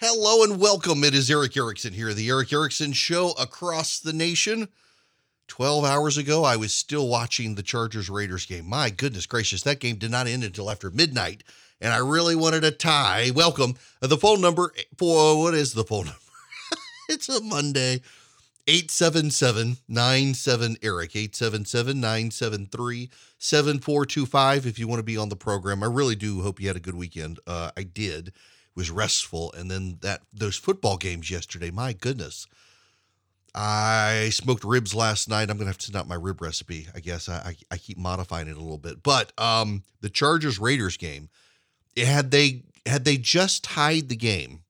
Hello and welcome. It is Erick Erickson here, the Erick Erickson Show across the nation. 12 hours ago, I was still watching the Chargers Raiders game. My goodness gracious, that game did not end until after midnight, and I really wanted a tie. Welcome. The phone number for what is the phone number? it's a Monday. 877 97 Eric, 877 973 7425. If you want to be on the program, I really do hope you had a good weekend. Uh, I did was restful. And then that those football games yesterday, my goodness. I smoked ribs last night. I'm gonna have to send out my rib recipe. I guess I, I, I keep modifying it a little bit. But um, the Chargers Raiders game, had they had they just tied the game,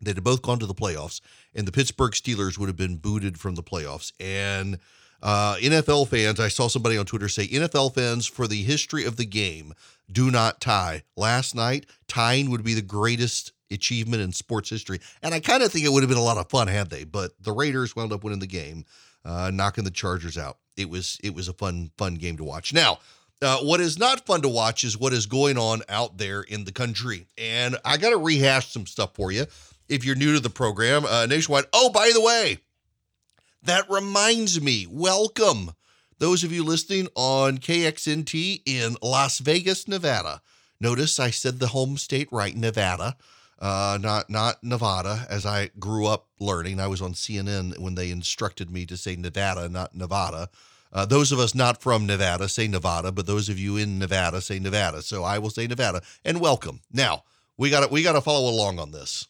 they'd have both gone to the playoffs, and the Pittsburgh Steelers would have been booted from the playoffs. And uh, NFL fans, I saw somebody on Twitter say NFL fans for the history of the game do not tie. Last night, tying would be the greatest achievement in sports history. And I kind of think it would have been a lot of fun had they, but the Raiders wound up winning the game, uh, knocking the Chargers out. It was it was a fun fun game to watch. Now, uh, what is not fun to watch is what is going on out there in the country, and I got to rehash some stuff for you. If you're new to the program, uh, nationwide. Oh, by the way, that reminds me. Welcome those of you listening on KXNT in Las Vegas, Nevada. Notice I said the home state right, Nevada, uh, not not Nevada, as I grew up learning. I was on CNN when they instructed me to say Nevada, not Nevada. Uh, those of us not from Nevada say Nevada, but those of you in Nevada say Nevada. So I will say Nevada and welcome. Now we got we got to follow along on this.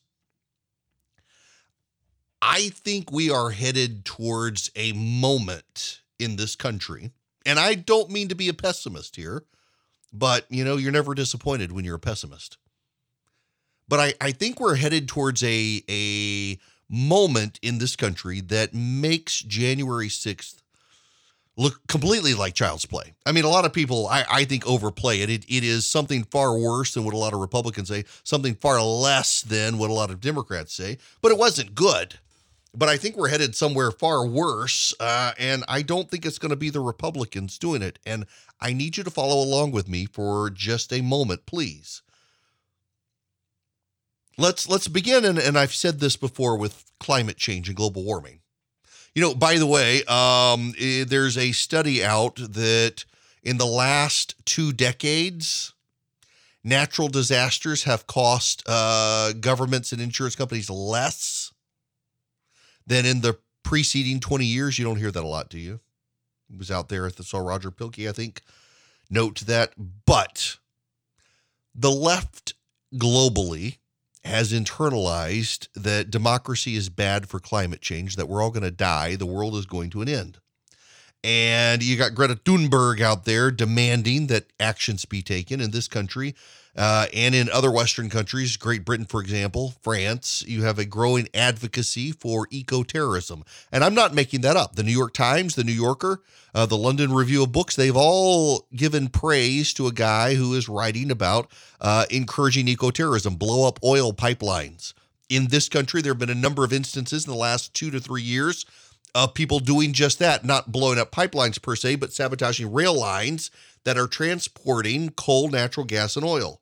I think we are headed towards a moment in this country. And I don't mean to be a pessimist here, but you know, you're never disappointed when you're a pessimist. But I, I think we're headed towards a a moment in this country that makes January 6th look completely like child's play. I mean, a lot of people, I, I think, overplay it. it. It is something far worse than what a lot of Republicans say, something far less than what a lot of Democrats say, but it wasn't good but I think we're headed somewhere far worse. Uh, and I don't think it's going to be the Republicans doing it. And I need you to follow along with me for just a moment, please. Let's let's begin, and, and I've said this before with climate change and global warming. You know, by the way, um, eh, there's a study out that in the last two decades, natural disasters have cost uh, governments and insurance companies less than in the preceding 20 years. You don't hear that a lot, do you? He was out there at the saw Roger Pielke, I think. Note that. But the left globally has internalized that democracy is bad for climate change, that we're all going to die, the world is going to an end. And you got Greta Thunberg out there demanding that actions be taken in this country uh, and in other Western countries, Great Britain, for example, France, you have a growing advocacy for eco terrorism. And I'm not making that up. The New York Times, the New Yorker, uh, the London Review of Books, they've all given praise to a guy who is writing about uh, encouraging eco terrorism, blow up oil pipelines. In this country, there have been a number of instances in the last two to three years of people doing just that, not blowing up pipelines per se, but sabotaging rail lines that are transporting coal, natural gas, and oil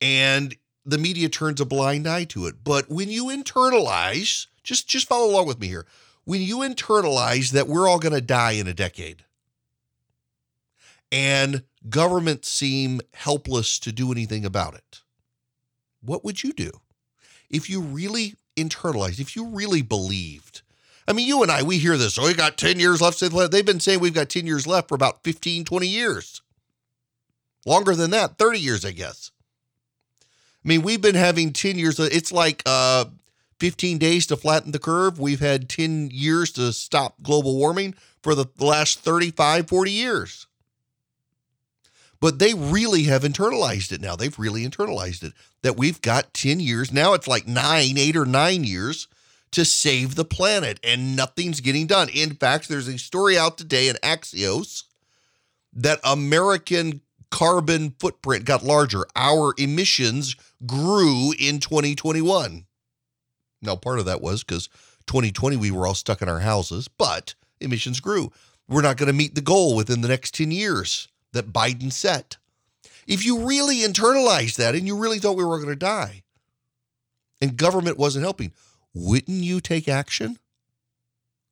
and the media turns a blind eye to it. But when you internalize, just just follow along with me here. When you internalize that we're all going to die in a decade, and governments seem helpless to do anything about it, what would you do if you really internalized, if you really believed? I mean, you and I, we hear this, oh, we got 10 years left. They've been saying we've got 10 years left for about 15, 20 years. Longer than that, 30 years, I guess. I mean, we've been having 10 years. It's like uh, 15 days to flatten the curve. We've had 10 years to stop global warming for the last 35, 40 years. But they really have internalized it now. They've really internalized it that we've got 10 years. Now it's like nine, eight or nine years to save the planet, and nothing's getting done. In fact, there's a story out today in Axios that American carbon footprint got larger. Our emissions grew in 2021. Now, part of that was because 2020 we were all stuck in our houses, but emissions grew. We're not going to meet the goal within the next 10 years that Biden set. if you really internalized that and you really thought we were going to die and government wasn't helping, wouldn't you take action?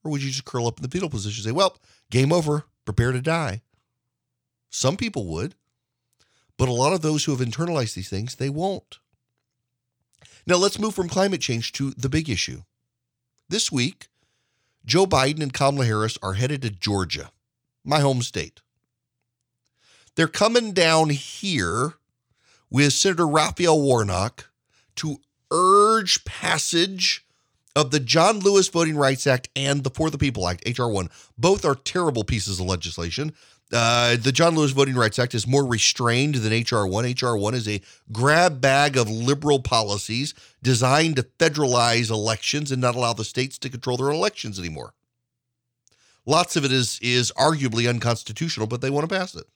Or would you just curl up in the fetal position and say, well, game over, prepare to die? Some people would, but a lot of those who have internalized these things, they won't. Now let's move from climate change to the big issue. This week, Joe Biden and Kamala Harris are headed to Georgia, my home state. They're coming down here with Senator Raphael Warnock to urge passage of the John Lewis Voting Rights Act and the For the People Act, H.R. 1. Both are terrible pieces of legislation. Uh, the John Lewis Voting Rights Act is more restrained than H.R. 1. H.R. 1 is a grab bag of liberal policies designed to federalize elections and not allow the states to control their elections anymore. Lots of it is, is arguably unconstitutional, but they want to pass it.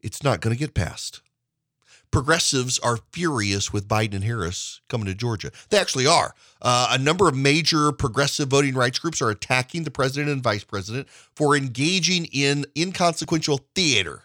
It's not going to get passed progressives are furious with Biden and Harris coming to Georgia. They actually are. Uh, a number of major progressive voting rights groups are attacking the president and vice president for engaging in inconsequential theater.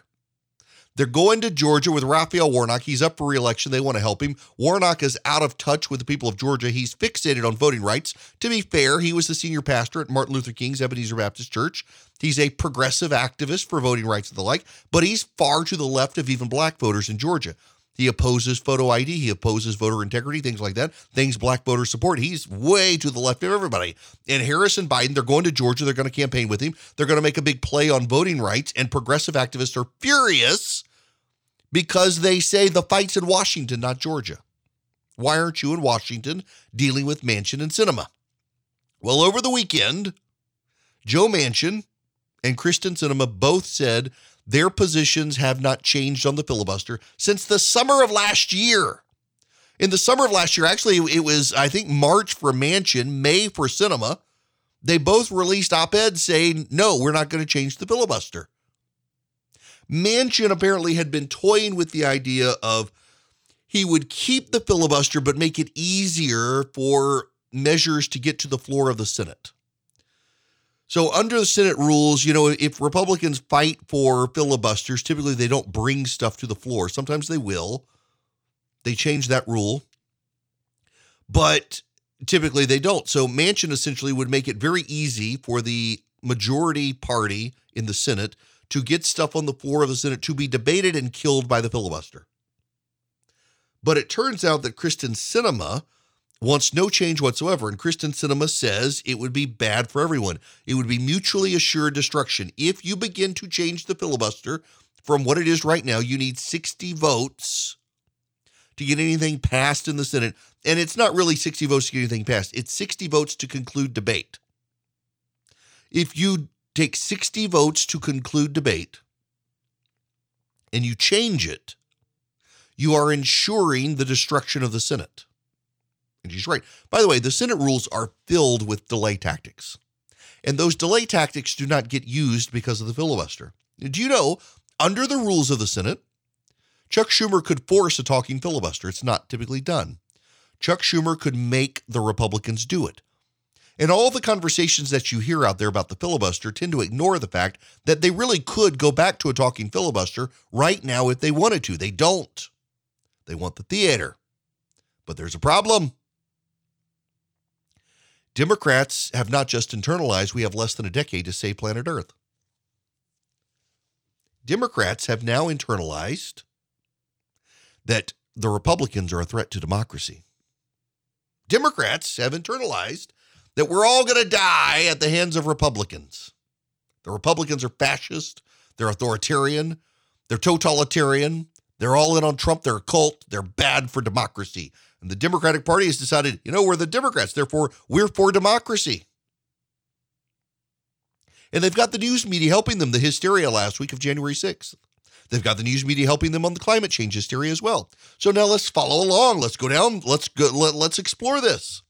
They're going to Georgia with Raphael Warnock. He's up for reelection. They want to help him. Warnock is out of touch with the people of Georgia. He's fixated on voting rights. To be fair, he was the senior pastor at Martin Luther King's Ebenezer Baptist Church. He's a progressive activist for voting rights and the like, but he's far to the left of even black voters in Georgia. He opposes photo ID. He opposes voter integrity, things like that, things black voters support. He's way to the left of everybody. And Harris and Biden, they're going to Georgia. They're going to campaign with him. They're going to make a big play on voting rights. And progressive activists are furious because they say the fight's in Washington, not Georgia. Why aren't you in Washington dealing with Manchin and Sinema? Well, over the weekend, Joe Manchin and Kyrsten Sinema both said their positions have not changed on the filibuster since the summer of last year. In the summer of last year, actually, it was, I think, March for Manchin, May for Sinema. They both released op eds saying, no, we're not going to change the filibuster. Manchin apparently had been toying with the idea of he would keep the filibuster but make it easier for measures to get to the floor of the Senate. So, under the Senate rules, you know, if Republicans fight for filibusters, typically they don't bring stuff to the floor. Sometimes they will. They change that rule. But typically they don't. So, Manchin essentially would make it very easy for the majority party in the Senate to get stuff on the floor of the Senate to be debated and killed by the filibuster. But it turns out that Kyrsten Sinema wants no change whatsoever. And Kyrsten Sinema says it would be bad for everyone. It would be mutually assured destruction. If you begin to change the filibuster from what it is right now, you need 60 votes to get anything passed in the Senate. And it's not really 60 votes to get anything passed, it's 60 votes to conclude debate. If you take 60 votes to conclude debate and you change it, you are ensuring the destruction of the Senate. And she's right. By the way, the Senate rules are filled with delay tactics. And those delay tactics do not get used because of the filibuster. Do you know, under the rules of the Senate, Chuck Schumer could force a talking filibuster. It's not typically done. Chuck Schumer could make the Republicans do it. And all the conversations that you hear out there about the filibuster tend to ignore the fact that they really could go back to a talking filibuster right now if they wanted to. They don't. They want the theater. But there's a problem. Democrats have not just internalized, we have less than a decade to save planet Earth. Democrats have now internalized that the Republicans are a threat to democracy. Democrats have internalized that we're all going to die at the hands of Republicans. The Republicans are fascist, they're authoritarian, they're totalitarian, they're all in on Trump, they're a cult, they're bad for democracy. And the Democratic Party has decided, you know, we're the Democrats, therefore we're for democracy. And they've got the news media helping them, the hysteria last week of January 6th. They've got the news media helping them on the climate change hysteria as well. So now let's follow along. Let's go down. Let's go. Let, let's explore this.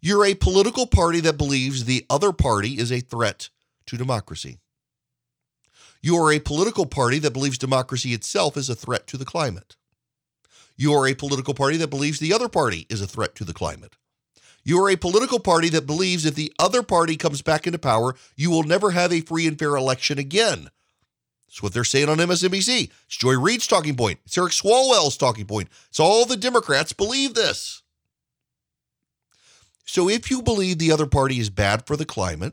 You're a political party that believes the other party is a threat to democracy. You are a political party that believes democracy itself is a threat to the climate. You're a political party that believes the other party is a threat to the climate. You're a political party that believes if the other party comes back into power, you will never have a free and fair election again. That's what they're saying on MSNBC. It's Joy Reid's talking point. It's Eric Swalwell's talking point. It's all the Democrats believe this. So if you believe the other party is bad for the climate,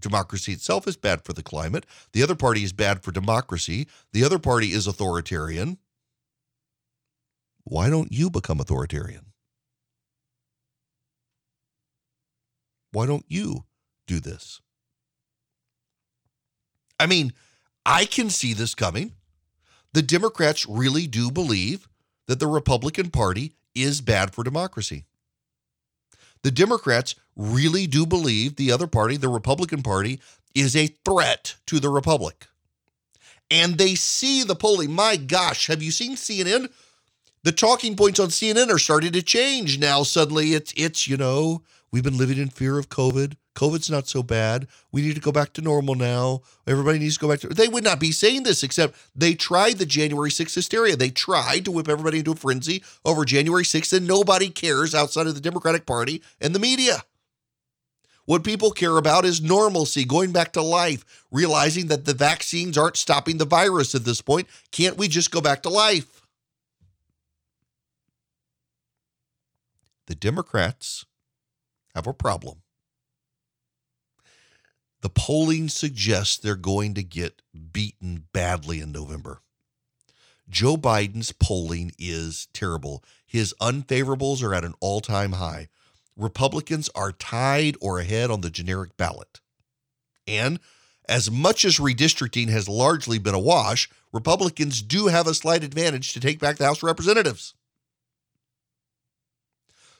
democracy itself is bad for the climate, the other party is bad for democracy, the other party is authoritarian, why don't you become authoritarian? Why don't you do this? I mean, I can see this coming. The Democrats really do believe that the Republican Party is bad for democracy. The Democrats really do believe the other party, the Republican Party, is a threat to the Republic. And they see the polling. My gosh, have you seen CNN? The talking points on CNN are starting to change now. Suddenly it's it's, you know, we've been living in fear of COVID. COVID's not so bad. We need to go back to normal now. Everybody needs to go back to. They would not be saying this except they tried the January 6th hysteria. They tried to whip everybody into a frenzy over January 6th, and nobody cares outside of the Democratic Party and the media. What people care about is normalcy, going back to life, realizing that the vaccines aren't stopping the virus at this point. Can't we just go back to life? The Democrats have a problem the polling suggests they're going to get beaten badly in November. Joe Biden's polling is terrible. His unfavorables are at an all time high. Republicans are tied or ahead on the generic ballot. And as much as redistricting has largely been a wash, Republicans do have a slight advantage to take back the House of Representatives.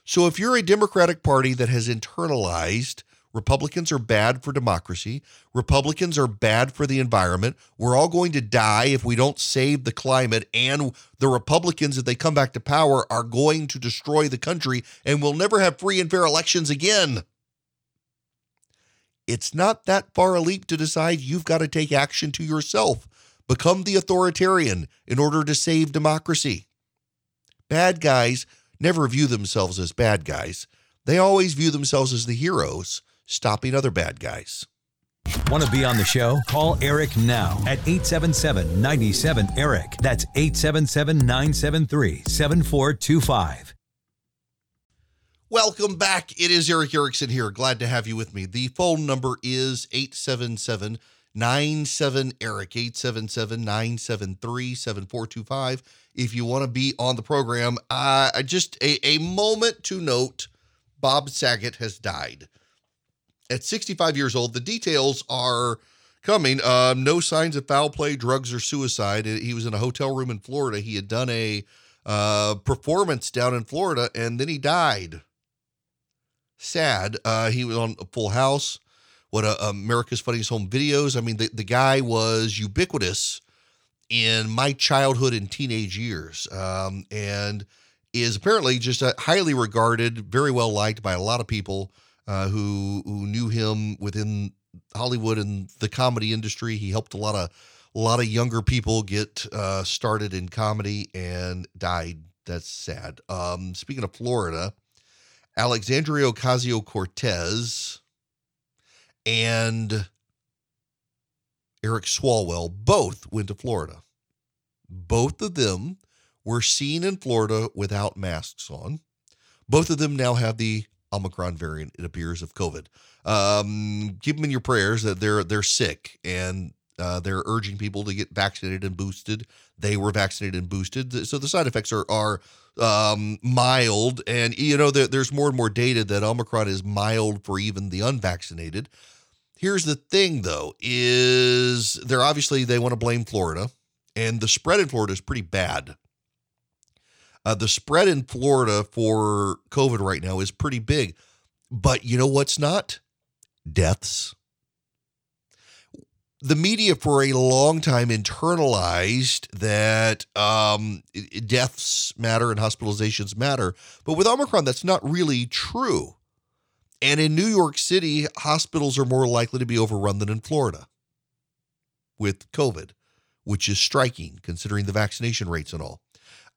So if you're a Democratic Party that has internalized Republicans are bad for democracy. Republicans are bad for the environment. We're all going to die if we don't save the climate. And the Republicans, if they come back to power, are going to destroy the country and we'll never have free and fair elections again. It's not that far a leap to decide you've got to take action to yourself. Become the authoritarian in order to save democracy. Bad guys never view themselves as bad guys, they always view themselves as the heroes stopping other bad guys. Want to be on the show? Call Eric now at 877 97 Eric. That's 877 973 7425. Welcome back. It is Erick Erickson here. Glad to have you with me. The phone number is 877 97 Eric, 877 973 7425. If you want to be on the program, uh, just a, a moment to note Bob Saget has died at 65 years old. The details are coming. Um, no signs of foul play, drugs, or suicide. He was in a hotel room in Florida. He had done a uh, performance down in Florida, and then he died. Sad. Uh, he was on Full House. What uh, America's Funniest Home Videos. I mean, the, the guy was ubiquitous in my childhood and teenage years, um, and is apparently just a highly regarded, very well liked by a lot of people uh, who who knew him within Hollywood and the comedy industry. He helped a lot of a lot of younger people get uh, started in comedy and died. That's sad. Um, speaking of Florida, Alexandria Ocasio Cortez and Eric Swalwell both went to Florida. Both of them were seen in Florida without masks on. Both of them now have the Omicron variant, it appears, of COVID. Um, keep them in your prayers that they're they're sick and uh, they're urging people to get vaccinated and boosted. They were vaccinated and boosted, so the side effects are are um, mild. And you know, there, there's more and more data that Omicron is mild for even the unvaccinated. Here's the thing, though, is they're obviously they want to blame Florida, and the spread in Florida is pretty bad. Uh, the spread in Florida for COVID right now is pretty big. But you know what's not? Deaths. The media for a long time internalized that um, deaths matter and hospitalizations matter. But with Omicron, that's not really true. And in New York City, hospitals are more likely to be overrun than in Florida with COVID, which is striking considering the vaccination rates and all.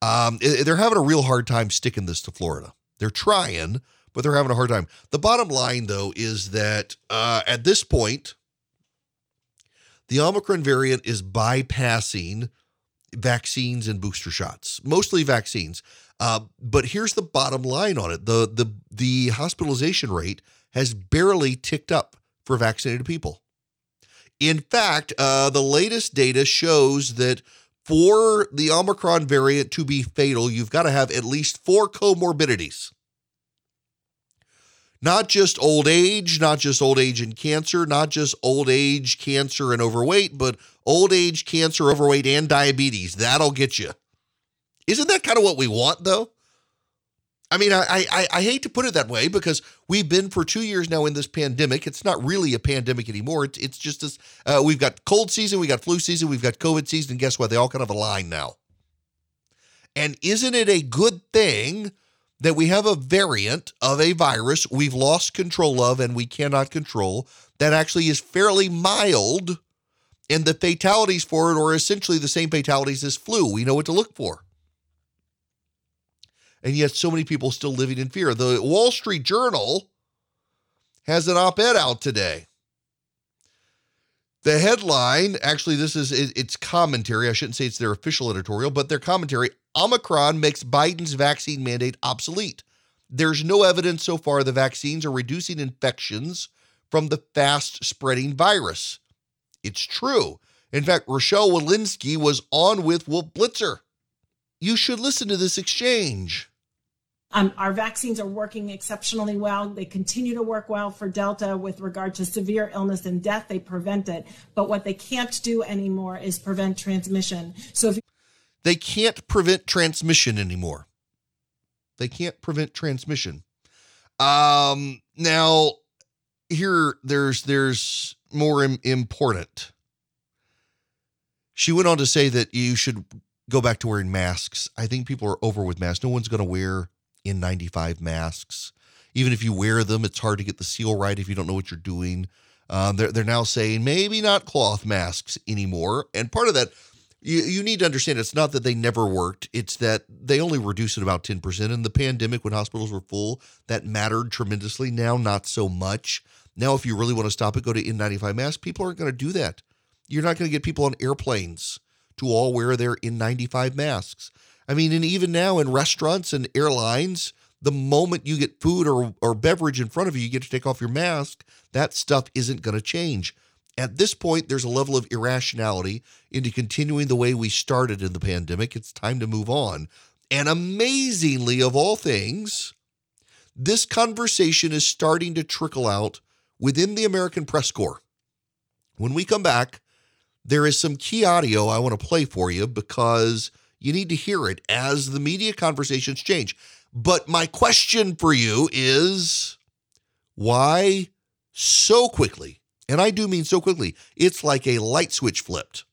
Um, they're having a real hard time sticking this to Florida. They're trying, but they're having a hard time. The bottom line, though, is that uh, at this point, the Omicron variant is bypassing vaccines and booster shots, mostly vaccines. Uh, but here's the bottom line on it: the the the hospitalization rate has barely ticked up for vaccinated people. In fact, uh, the latest data shows that for the Omicron variant to be fatal, you've got to have at least four comorbidities. Not just old age, not just old age and cancer, not just old age, cancer, and overweight, but old age, cancer, overweight, and diabetes. That'll get you. Isn't that kind of what we want, though? I mean, I, I I hate to put it that way because we've been for two years now in this pandemic. It's not really a pandemic anymore. It's, it's just this. Uh, we've got cold season, we got flu season, we've got COVID season. And guess what? They all kind of align now. And isn't it a good thing that we have a variant of a virus we've lost control of and we cannot control that actually is fairly mild, and the fatalities for it are essentially the same fatalities as flu. We know what to look for and yet so many people still living in fear. The Wall Street Journal has an op-ed out today. The headline, actually, this is it's commentary. I shouldn't say it's their official editorial, but their commentary Omicron makes Biden's vaccine mandate obsolete. There's no evidence so far the vaccines are reducing infections from the fast spreading virus. It's true. In fact, Rochelle Walensky was on with Wolf Blitzer. You should listen to this exchange. Um, our vaccines are working exceptionally well. They continue to work well for Delta with regard to severe illness and death. They prevent it. But what they can't do anymore is prevent transmission. So if they can't prevent transmission anymore. They can't prevent transmission. Um, now, here there's there's more Im- important. She went on to say that you should go back to wearing masks. I think people are over with masks. No one's going to wear N95 masks. Even if you wear them, it's hard to get the seal right if you don't know what you're doing. Um, they're, they're now saying maybe not cloth masks anymore. And part of that, you, you need to understand it's not that they never worked, it's that they only reduced it about 10%. In the pandemic, when hospitals were full, that mattered tremendously. Now, not so much. Now, if you really want to stop it, go to N95 masks. People aren't going to do that. You're not going to get people on airplanes to all wear their N95 masks. I mean, and even now in restaurants and airlines, the moment you get food or, or beverage in front of you, you get to take off your mask. That stuff isn't going to change. At this point, there's a level of irrationality into continuing the way we started in the pandemic. It's time to move on. And amazingly, of all things, this conversation is starting to trickle out within the American Press Corps. When we come back, there is some key audio I want to play for you because you need to hear it as the media conversations change. But my question for you is why so quickly? And I do mean so quickly. It's like a light switch flipped.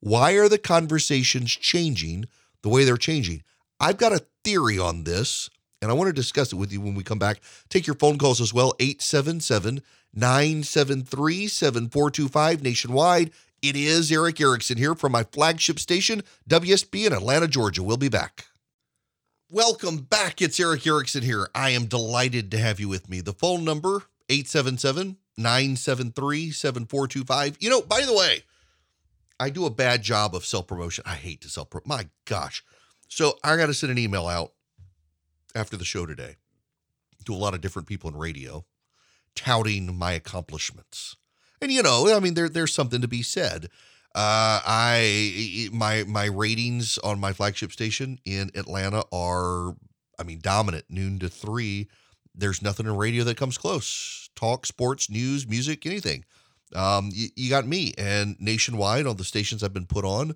Why are the conversations changing the way they're changing? I've got a theory on this, and I want to discuss it with you when we come back. Take your phone calls as well 877 973 7425 nationwide. It is Erick Erickson here from my flagship station, WSB in Atlanta, Georgia. We'll be back. Welcome back. It's Erick Erickson here. I am delighted to have you with me. The phone number 877 973 7425. You know, by the way, I do a bad job of self promotion. I hate to self promote. My gosh. So I got to send an email out after the show today to a lot of different people in radio touting my accomplishments. And you know, I mean, there there's something to be said. Uh, I my my ratings on my flagship station in Atlanta are, I mean, dominant. Noon to three. There's nothing in radio that comes close. Talk, sports, news, music, anything. Um, you, you got me and nationwide on the stations I've been put on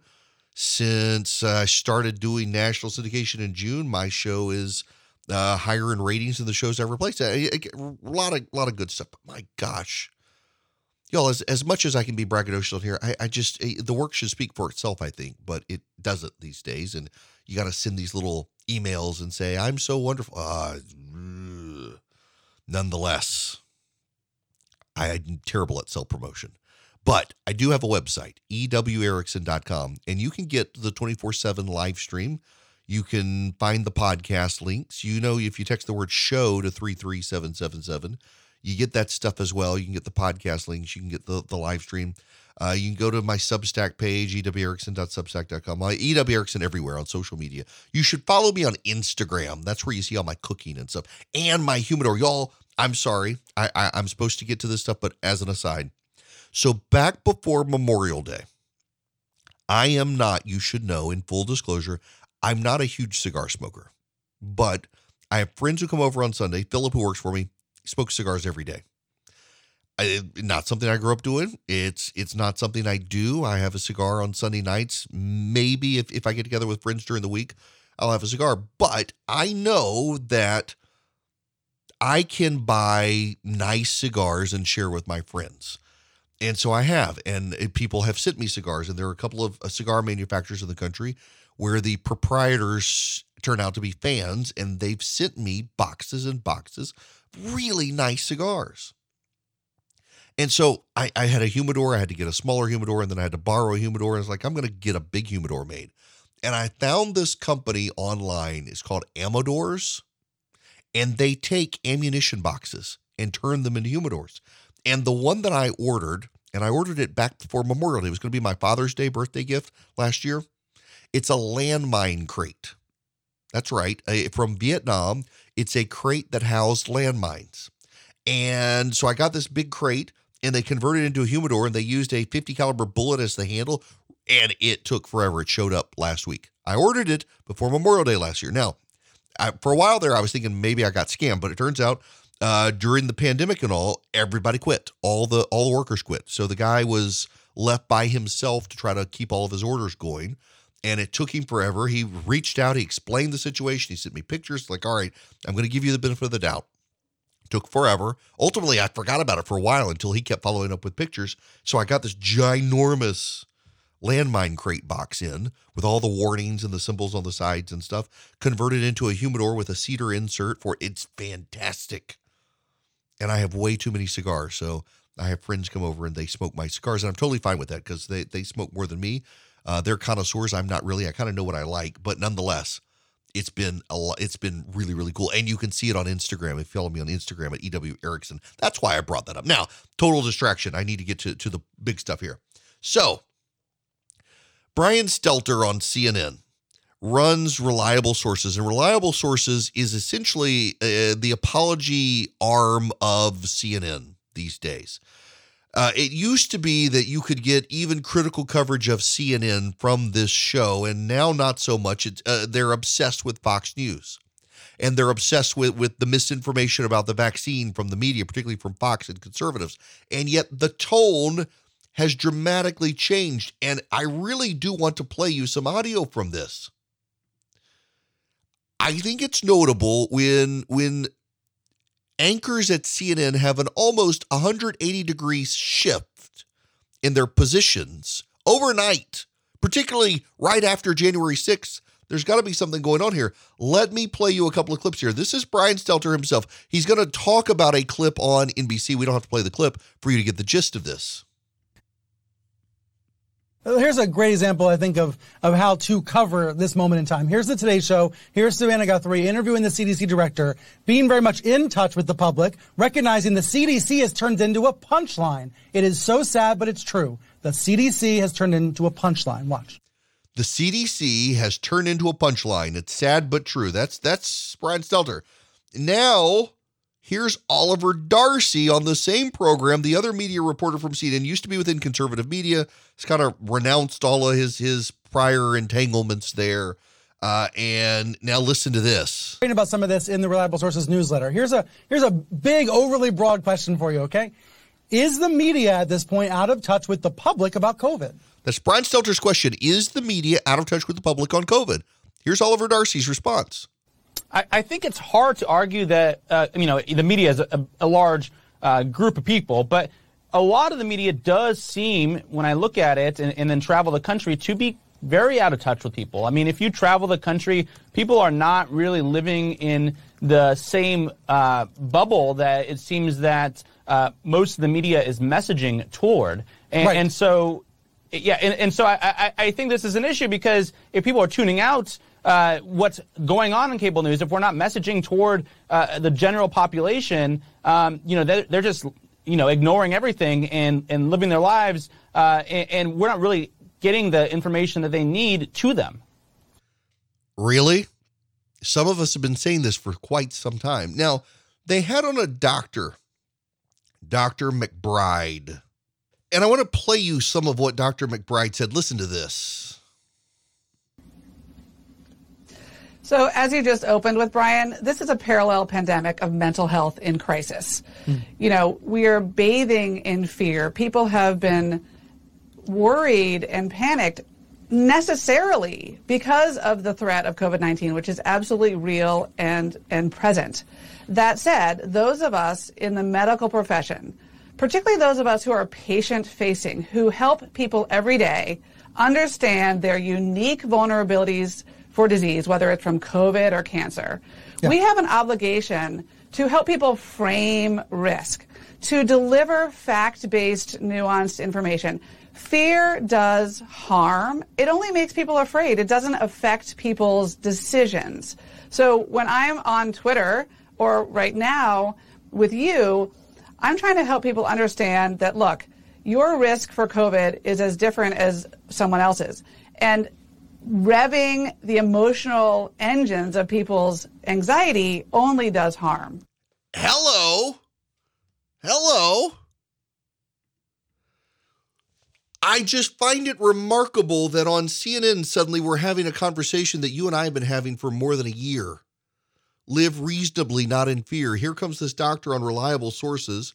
since I started doing national syndication in June. My show is uh, higher in ratings than the shows I ever replaced. A lot of lot of good stuff. But my gosh, y'all, as, as much as I can be braggadocious here, I, I just, eh, the work should speak for itself, I think, but it doesn't these days. And you got to send these little emails and say, I'm so wonderful. Uh, nonetheless, I'm terrible at self promotion. But I do have a website, ewerickson.com, and you can get the 24 7 live stream. You can find the podcast links. You know, if you text the word show to 33777, You get that stuff as well. You can get the podcast links. You can get the, the live stream. Uh, you can go to my Substack page, ewerickson.substack.com. My EW Erickson everywhere on social media. You should follow me on Instagram. That's where you see all my cooking and stuff and my humidor. Y'all, I'm sorry. I, I, I'm supposed to get to this stuff, but as an aside. So back before Memorial Day, I am not, you should know, in full disclosure, I'm not a huge cigar smoker, but I have friends who come over on Sunday. Philip, who works for me, smokes cigars every day. I, not something I grew up doing. It's it's not something I do. I have a cigar on Sunday nights. Maybe if, if I get together with friends during the week, I'll have a cigar. But I know that I can buy nice cigars and share with my friends. And so I have, and people have sent me cigars, and there are a couple of uh, cigar manufacturers in the country where the proprietors turn out to be fans, and they've sent me boxes and boxes really nice cigars. And so I, I, had a humidor. I had to get a smaller humidor, and then I had to borrow a humidor. I was like, I'm going to get a big humidor made. And I found this company online. It's called Amadors, and they take ammunition boxes and turn them into humidors. And the one that I ordered, and I ordered it back before Memorial Day, it was going to be my Father's Day birthday gift last year. It's a landmine crate. That's right. From Vietnam, it's a crate that housed landmines. And so I got this big crate and they converted it into a humidor and they used a 50 caliber bullet as the handle and it took forever. It showed up last week. I ordered it before Memorial Day last year. Now, I, for a while there, I was thinking maybe I got scammed, but it turns out uh, during the pandemic and all, everybody quit. All the all the workers quit. So the guy was left by himself to try to keep all of his orders going. And it took him forever. He reached out, he explained the situation, he sent me pictures, like, all right, I'm going to give you the benefit of the doubt. Took forever. Ultimately, I forgot about it for a while until he kept following up with pictures. So I got this ginormous landmine crate box in with all the warnings and the symbols on the sides and stuff, converted into a humidor with a cedar insert for it's fantastic and I have way too many cigars. So I have friends come over and they smoke my cigars, and I'm totally fine with that because they they smoke more than me. Uh, they're connoisseurs. I'm not really. I kind of know what I like, but nonetheless, it's been a lot. It's been really really cool, and you can see it on Instagram. If you follow me on Instagram at EW Erickson, that's why I brought that up. Now, total distraction. I need to get to to the big stuff here. So, Brian Stelter on CNN runs reliable sources and reliable sources is essentially uh, the apology arm of cnn these days uh, it used to be that you could get even critical coverage of cnn from this show and now not so much. Uh, they're obsessed with fox news and they're obsessed with, with the misinformation about the vaccine from the media particularly from fox and conservatives and yet the tone has dramatically changed and i really do want to play you some audio from this. I think it's notable when when anchors at CNN have an almost 180 degrees shift in their positions overnight, particularly right after January 6th. There's got to be something going on here. Let me play you a couple of clips here. This is Brian Stelter himself. He's going to talk about a clip on NBC. We don't have to play the clip for you to get the gist of this. Here's a great example, I think, of, of how to cover this moment in time. Here's the Today Show. Here's Savannah Guthrie interviewing the CDC director, being very much in touch with the public, recognizing the CDC has turned into a punchline. It is so sad, but it's true. The CDC has turned into a punchline. Watch. The CDC has turned into a punchline. It's sad but true. That's that's Brian Stelter. Now Here's Oliver Darcy on the same program. The other media reporter from CNN used to be within conservative media. He's kind of renounced all of his his prior entanglements there. Uh, and now listen to this. About some of this in the Reliable Sources newsletter. Here's a here's a big, overly broad question for you. Okay, is the media at this point out of touch with the public about COVID? That's Brian Stelter's question. Is the media out of touch with the public on COVID? Here's Oliver Darcy's response. I, I think it's hard to argue that uh, you know the media is a, a large uh, group of people, but a lot of the media does seem, when I look at it and, and then travel the country, to be very out of touch with people. I mean, if you travel the country, people are not really living in the same uh, bubble that it seems that uh, most of the media is messaging toward. And, right. and, so yeah, and, and so I, I, I think this is an issue because if people are tuning out uh, what's going on in cable news, if we're not messaging toward uh, the general population, um, you know, they're, they're, just you know ignoring everything and and living their lives, uh, and, and we're not really getting the information that they need to them. Really? Some of us have been saying this for quite some time. Now, they had on a doctor, Dr. McBride. And I want to play you some of what Dr. McBride said. Listen to this. So, as you just opened with Brian, this is a parallel pandemic of mental health in crisis. Mm. You know, we are bathing in fear. People have been worried and panicked necessarily because of the threat of COVID 19, which is absolutely real and, and present. That said, those of us in the medical profession, particularly those of us who are patient facing, who help people every day understand their unique vulnerabilities for disease, whether it's from COVID or cancer, yeah. we have an obligation to help people frame risk, to deliver fact based, nuanced information Fear does harm. It only makes people afraid. It doesn't affect people's decisions. So when I'm on Twitter or right now with you, I'm trying to help people understand that look, your risk for COVID is as different as someone else's. And revving the emotional engines of people's anxiety only does harm. Hello. Hello. I just find it remarkable that on CNN suddenly we're having a conversation that you and I have been having for more than a year. Live reasonably, not in fear. Here comes this doctor on reliable sources.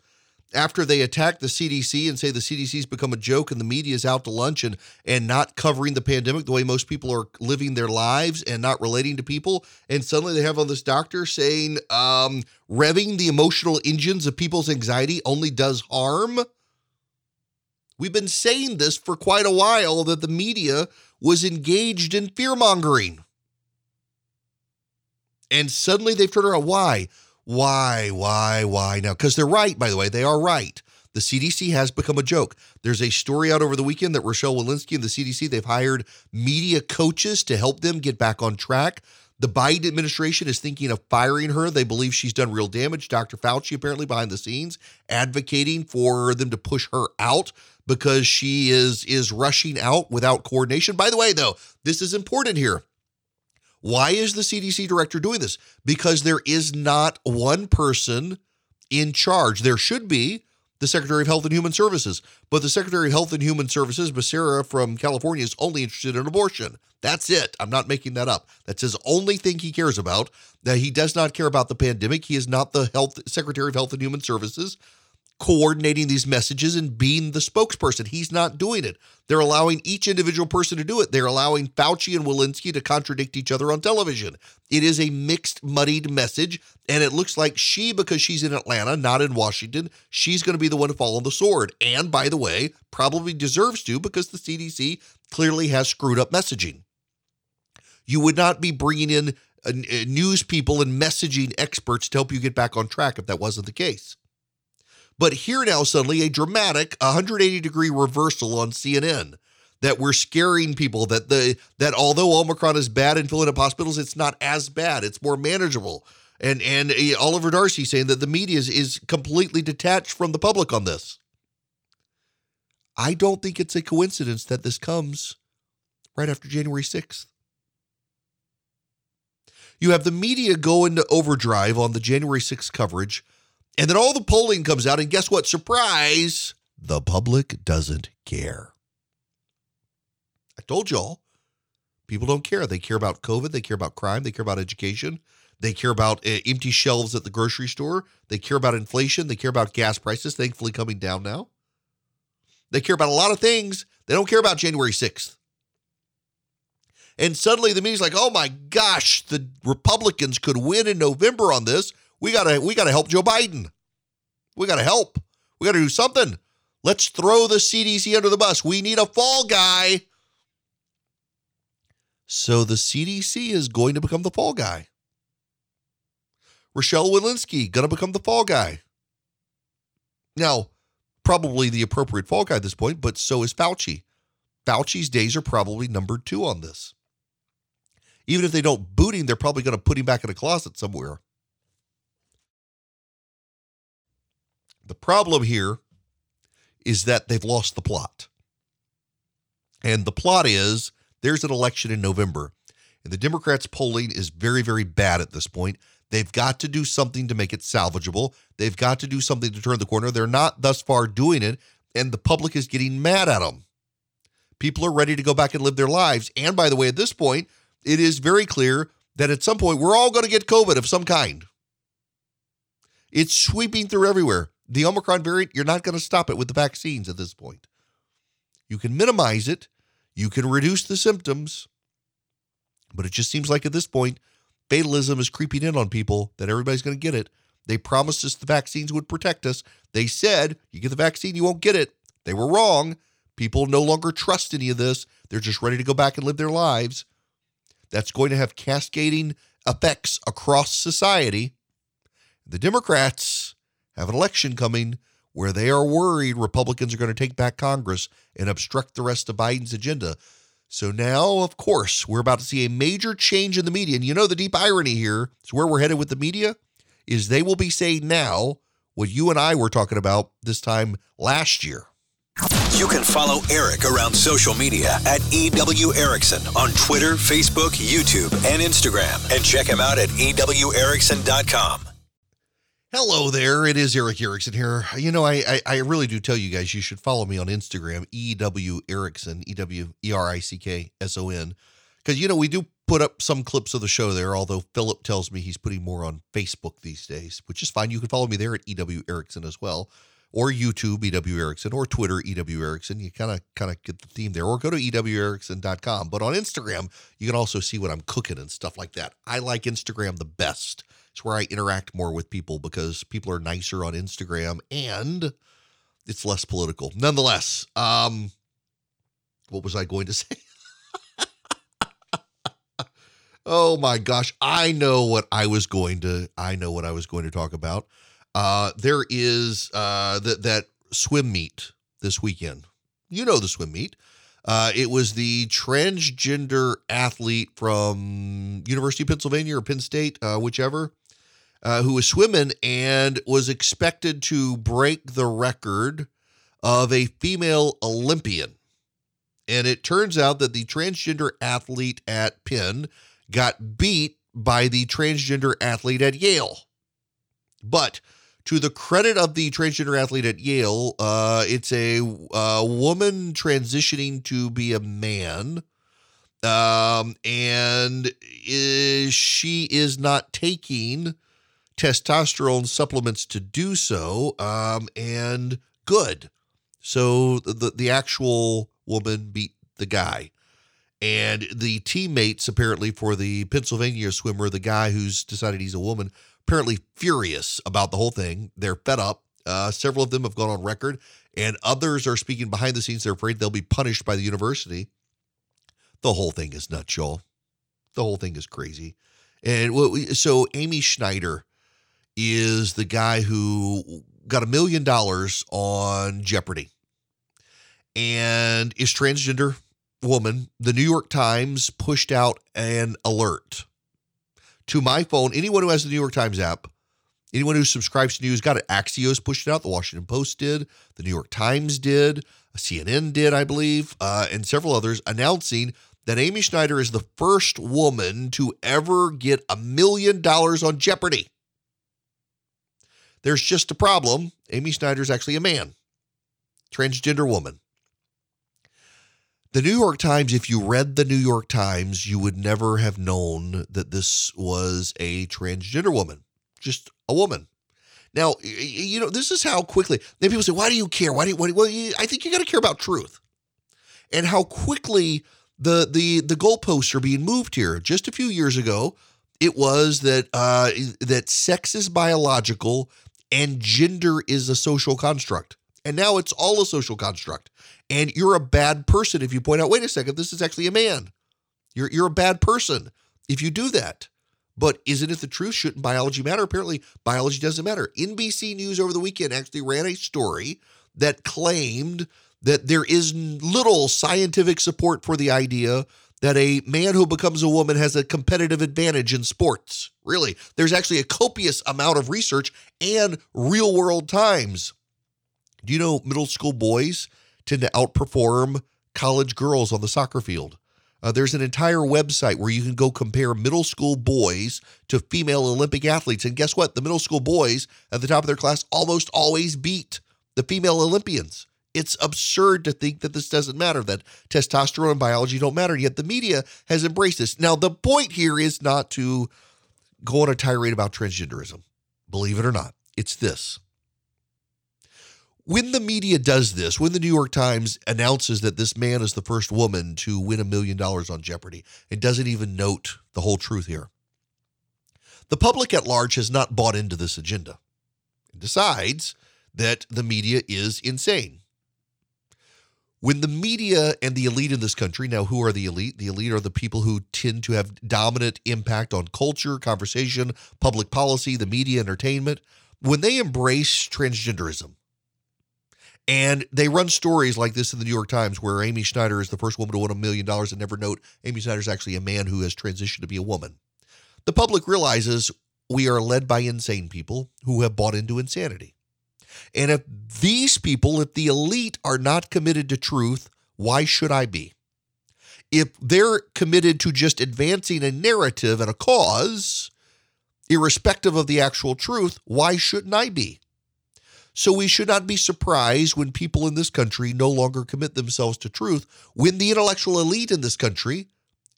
After they attack the CDC and say the CDC's become a joke and the media is out to lunch and, and not covering the pandemic the way most people are living their lives and not relating to people. And suddenly they have on this doctor saying um, revving the emotional engines of people's anxiety only does harm. We've been saying this for quite a while that the media was engaged in fear mongering. And suddenly they've turned around. Why? Why? Why? Why now? Because they're right, by the way. They are right. The CDC has become a joke. There's a story out over the weekend that Rochelle Walensky and the CDC, they've hired media coaches to help them get back on track. The Biden administration is thinking of firing her. They believe she's done real damage. Dr. Fauci, apparently behind the scenes, advocating for them to push her out because she is is rushing out without coordination. By the way, though, this is important here. Why is the CDC director doing this? Because there is not one person in charge. There should be the Secretary of Health and Human Services, but the Secretary of Health and Human Services, Becerra from California, is only interested in abortion. That's it. I'm not making that up. That's his only thing he cares about. That he does not care about the pandemic. He is not the health Secretary of Health and Human Services coordinating these messages and being the spokesperson. He's not doing it. They're allowing each individual person to do it. They're allowing Fauci and Walensky to contradict each other on television. It is a mixed, muddied message, and it looks like she, because she's in Atlanta, not in Washington, she's going to be the one to fall on the sword. And by the way, probably deserves to because the CDC clearly has screwed up messaging. You would not be bringing in uh, uh, news people and messaging experts to help you get back on track if that wasn't the case. But here now, suddenly, a dramatic 180 degree reversal on CNN that we're scaring people that the that although Omicron is bad in filling up hospitals, it's not as bad. It's more manageable. And and uh, Oliver Darcy saying that the media is, is completely detached from the public on this. I don't think it's a coincidence that this comes right after January 6th. You have the media go into overdrive on the January 6th coverage and then all the polling comes out, and guess what? Surprise! The public doesn't care. I told y'all, people don't care. They care about COVID, they care about crime, they care about education, they care about uh, empty shelves at the grocery store, they care about inflation, they care about gas prices, thankfully coming down now. They care about a lot of things. They don't care about January 6th. And suddenly the media's like, oh my gosh, the Republicans could win in November on this. We gotta we gotta help Joe Biden. We gotta help. We gotta do something. Let's throw the CDC under the bus. We need a fall guy. So the CDC is going to become the fall guy. Rochelle Walensky to become the fall guy. Now, probably the appropriate fall guy at this point, but so is Fauci. Fauci's days are probably numbered two on this. Even if they don't boot him, they're probably going to put him back in a closet somewhere. The problem here is that they've lost the plot. And the plot is there's an election in November, and the Democrats' polling is very, very bad at this point. They've got to do something to make it salvageable. They've got to do something to turn the corner. They're not thus far doing it, and the public is getting mad at them. People are ready to go back and live their lives. And by the way, at this point, it is very clear that at some point we're all going to get COVID of some kind. It's sweeping through everywhere. The Omicron variant, you're not going to stop it with the vaccines at this point. You can minimize it, you can reduce the symptoms, but it just seems like at this point, fatalism is creeping in on people that everybody's going to get it. They promised us the vaccines would protect us. They said, you get the vaccine, you won't get it. They were wrong. People no longer trust any of this. They're just ready to go back and live their lives. That's going to have cascading effects across society. The Democrats have an election coming where they are worried Republicans are going to take back Congress and obstruct the rest of Biden's agenda. So now, of course, we're about to see a major change in the media. And you know, the deep irony here is where we're headed with the media is they will be saying now what you and I were talking about this time last year. You can follow Erick around social media at EW Erickson on Twitter, Facebook, YouTube, and Instagram. And check him out at EWErickson.com. Hello there, it is Erick Erickson here. You know, I, I, I really do tell you guys you should follow me on Instagram, EW Erickson, E W E R I C K S O N, because you know we do put up some clips of the show there. Although Philip tells me he's putting more on Facebook these days, which is fine. You can follow me there at EW Erickson as well, or YouTube EW Erickson, or Twitter EW Erickson. You kind of kind of get the theme there, or go to EWErickson.com. But on Instagram, you can also see what I'm cooking and stuff like that. I like Instagram the best. It's where I interact more with people because people are nicer on Instagram and it's less political. Nonetheless, um, what was I going to say? oh my gosh, I know what I was going to. I know what I was going to talk about. Uh, there is uh, that that swim meet this weekend. You know the swim meet. Uh, it was the transgender athlete from University of Pennsylvania or Penn State, uh, whichever, uh, who was swimming and was expected to break the record of a female Olympian. And it turns out that the transgender athlete at Penn got beat by the transgender athlete at Yale. But to the credit of the transgender athlete at Yale, uh, it's a uh, woman transitioning to be a man. Um, and is, she is not taking testosterone supplements to do so. Um, and good. So the, the actual woman beat the guy. And the teammates, apparently, for the Pennsylvania swimmer, the guy who's decided he's a woman, apparently furious about the whole thing. They're fed up. Uh, several of them have gone on record, and others are speaking behind the scenes. They're afraid they'll be punished by the university. The whole thing is nuts, y'all. The whole thing is crazy. And so Amy Schneider is the guy who got a million dollars on Jeopardy and is transgender woman. The New York Times pushed out an alert to my phone. Anyone who has the New York Times app, anyone who subscribes to news, got it. Axios pushed it out. The Washington Post did. The New York Times did. CNN did, I believe, uh, and several others announcing that Amy Schneider is the first woman to ever get a million dollars on Jeopardy. There's just a problem. Amy Schneider is actually a man, transgender woman. The New York Times, if you read the New York Times, you would never have known that this was a transgender woman, just a woman. Now, you know, this is how quickly, then people say, why do you care? Why do you, why, well, I think you got to care about truth and how quickly the, the, the goalposts are being moved here. Just a few years ago, it was that, uh, that sex is biological and gender is a social construct. And now it's all a social construct. And you're a bad person if you point out, wait a second, this is actually a man. You're, you're a bad person if you do that. But isn't it the truth? Shouldn't biology matter? Apparently, biology doesn't matter. NBC News over the weekend actually ran a story that claimed that there is little scientific support for the idea that a man who becomes a woman has a competitive advantage in sports. Really, there's actually a copious amount of research and real world times. Do you know middle school boys tend to outperform college girls on the soccer field? Uh, there's an entire website where you can go compare middle school boys to female Olympic athletes. And guess what? The middle school boys at the top of their class almost always beat the female Olympians. It's absurd to think that this doesn't matter, that testosterone and biology don't matter. Yet the media has embraced this. Now, the point here is not to go on a tirade about transgenderism. Believe it or not, it's this. When the media does this, when the New York Times announces that this man is the first woman to win a million dollars on Jeopardy, it doesn't even note the whole truth here. The public at large has not bought into this agenda. It decides that the media is insane. When the media and the elite in this country, now who are the elite? The elite are the people who tend to have dominant impact on culture, conversation, public policy, the media, entertainment. When they embrace transgenderism, and they run stories like this in the New York Times where Amy Schneider is the first woman to win a million dollars and never note Amy Schneider is actually a man who has transitioned to be a woman. The public realizes we are led by insane people who have bought into insanity. And if these people, if the elite are not committed to truth, why should I be? If they're committed to just advancing a narrative and a cause, irrespective of the actual truth, why shouldn't I be? So we should not be surprised when people in this country no longer commit themselves to truth, when the intellectual elite in this country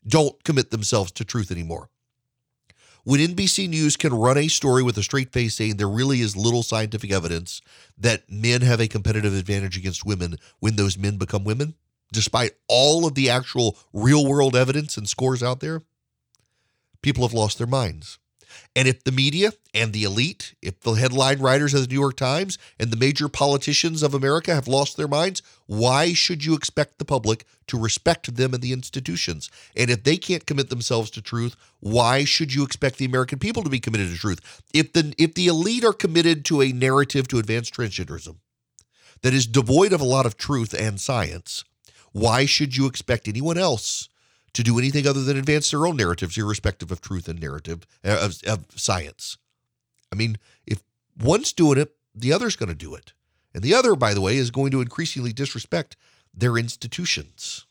don't commit themselves to truth anymore when NBC News can run a story with a straight face saying there really is little scientific evidence that men have a competitive advantage against women when those men become women, despite all of the actual real world evidence and scores out there, people have lost their minds. And if the media and the elite, if the headline writers of the New York Times and the major politicians of America have lost their minds, why should you expect the public to respect them and the institutions? And if they can't commit themselves to truth, why should you expect the American people to be committed to truth? If the if the elite are committed to a narrative to advance transgenderism that is devoid of a lot of truth and science, why should you expect anyone else to do anything other than advance their own narratives, irrespective of truth and narrative uh, of, of science. I mean, if one's doing it, the other's going to do it. And the other, by the way, is going to increasingly disrespect their institutions.